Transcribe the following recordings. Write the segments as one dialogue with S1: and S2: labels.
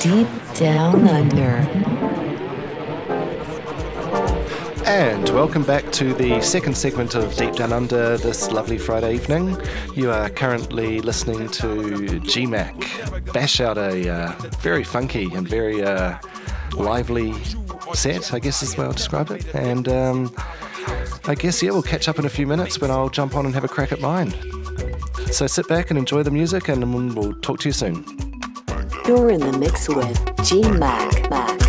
S1: Deep Down Under.
S2: And welcome back to the second segment of Deep Down Under this lovely Friday evening. You are currently listening to GMAC bash out a uh, very funky and very uh, lively set, I guess is the way I'll describe it. And um, I guess, yeah, we'll catch up in a few minutes when I'll jump on and have a crack at mine. So sit back and enjoy the music, and we'll talk to you soon.
S1: You're in the mix with G Mac. Mac.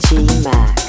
S1: 起码。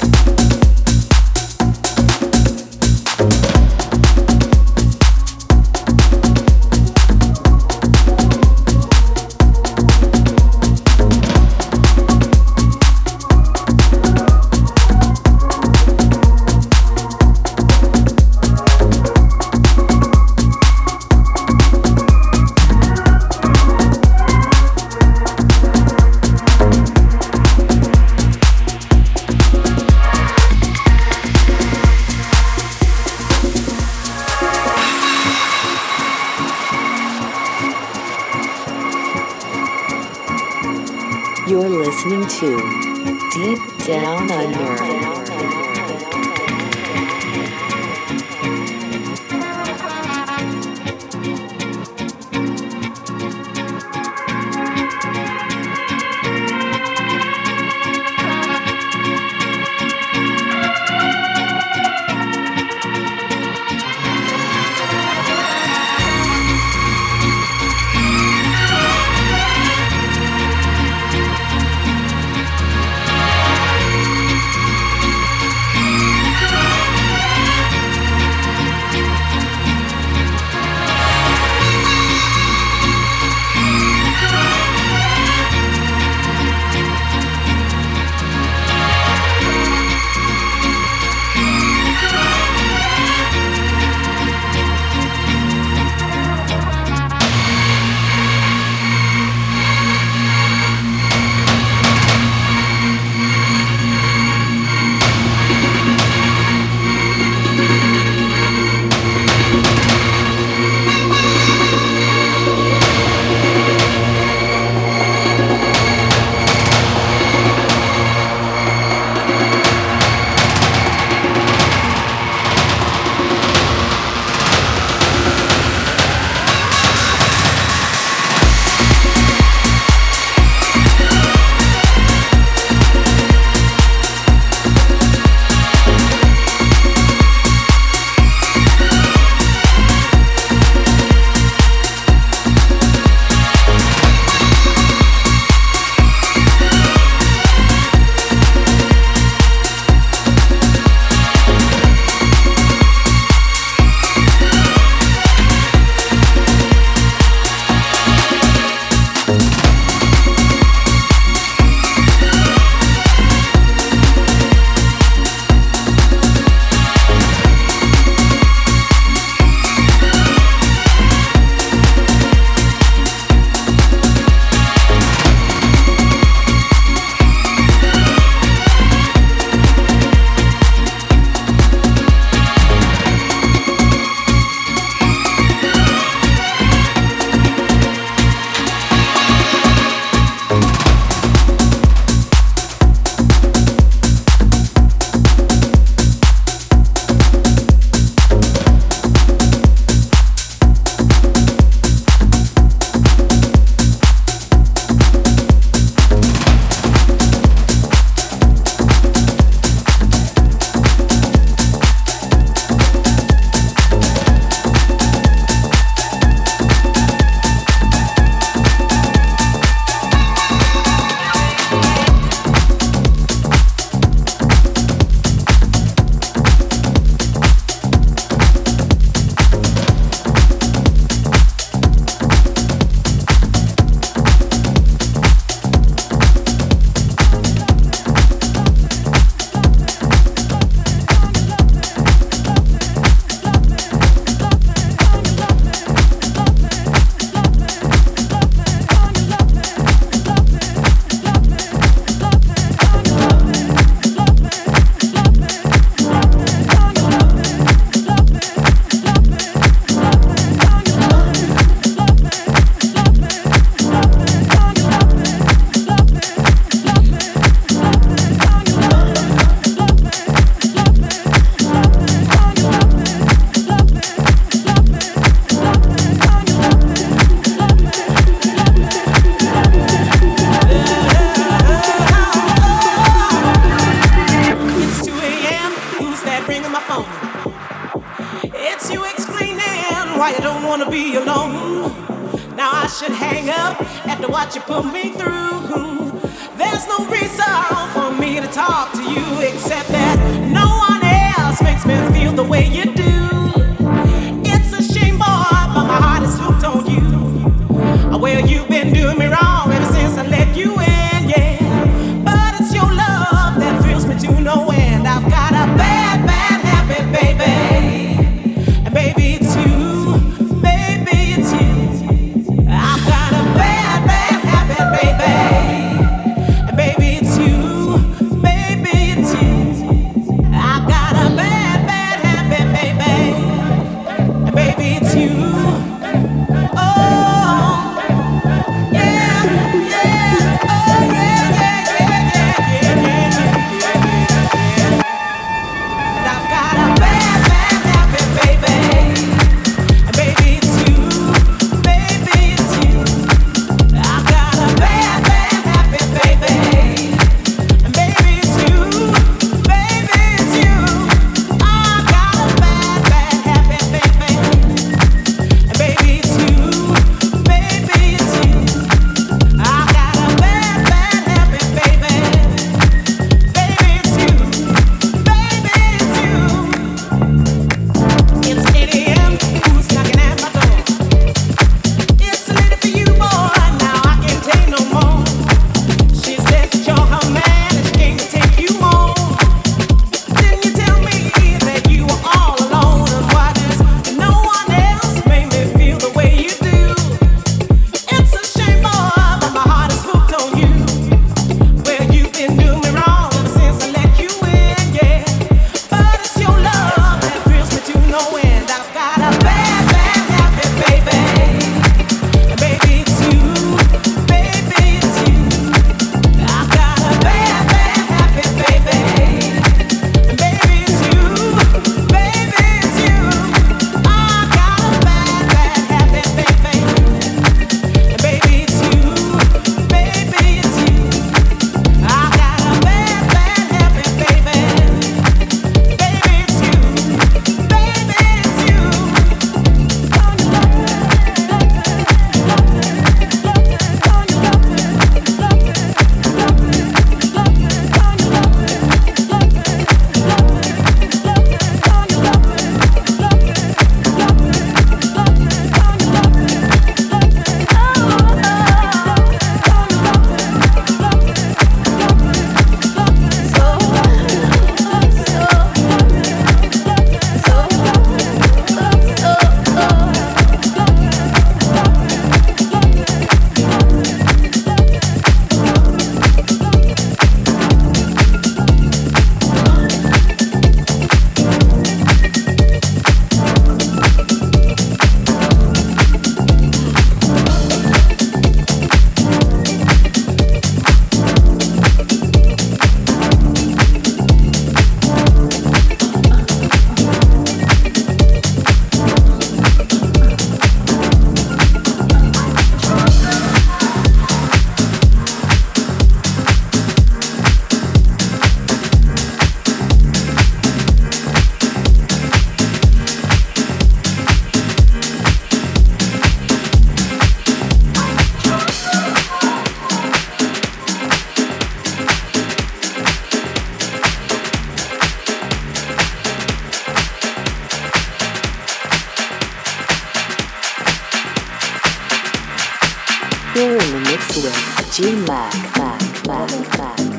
S1: G Mac, Mac, Mac, Mac,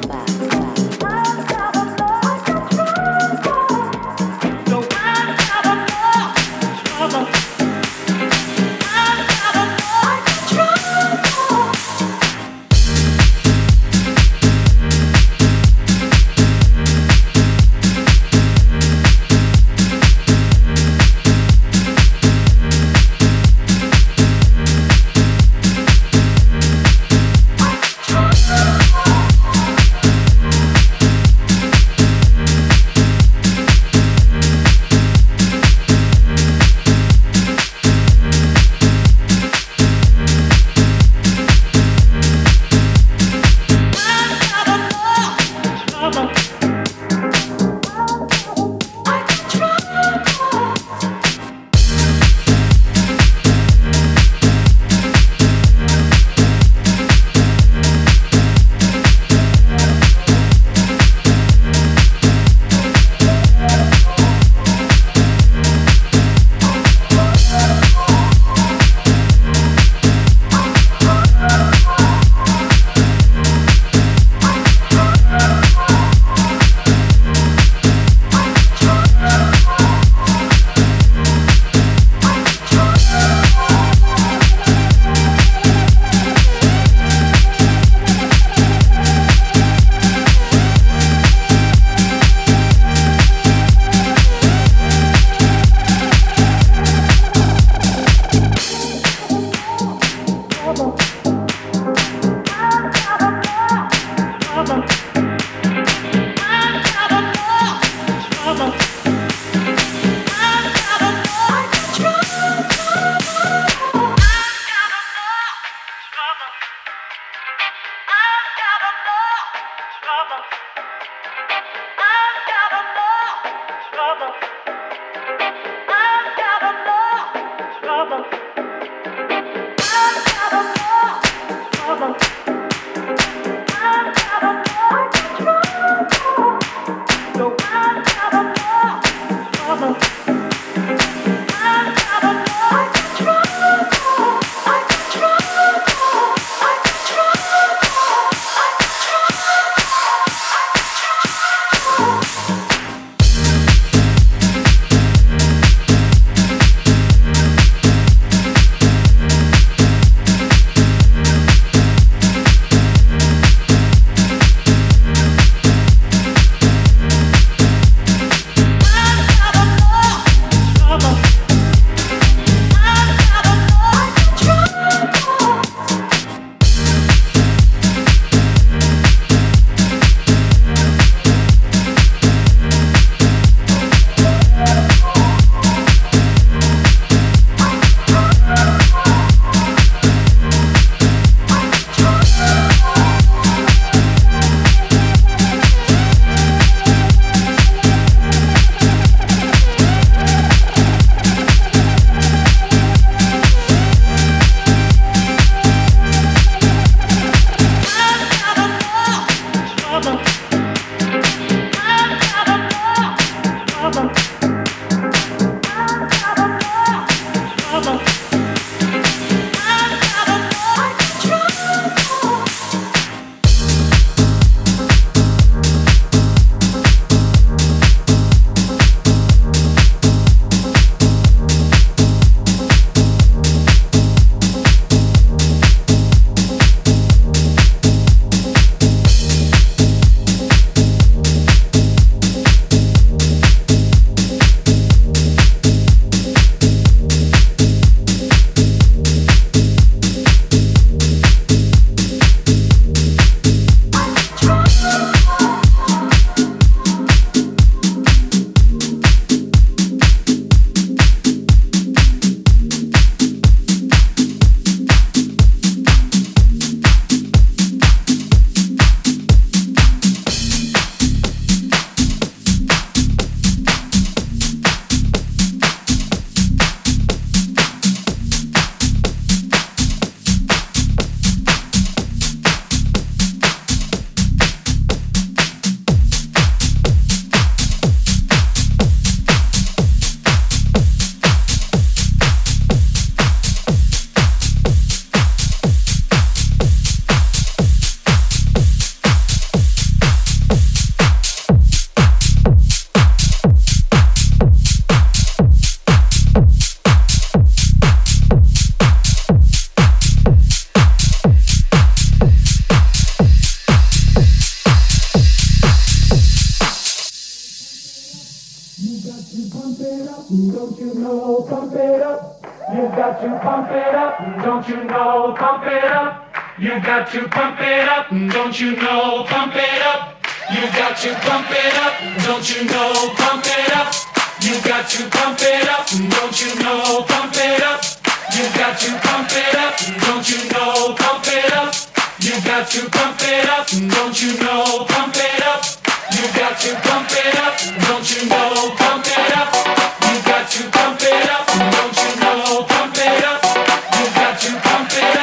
S3: jump it.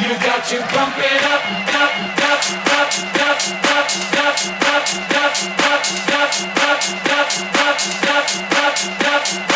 S3: You've got to pump it up, up, up, up, up, up, up, up, up, up, up, up, up, up, up, up, up, up, up.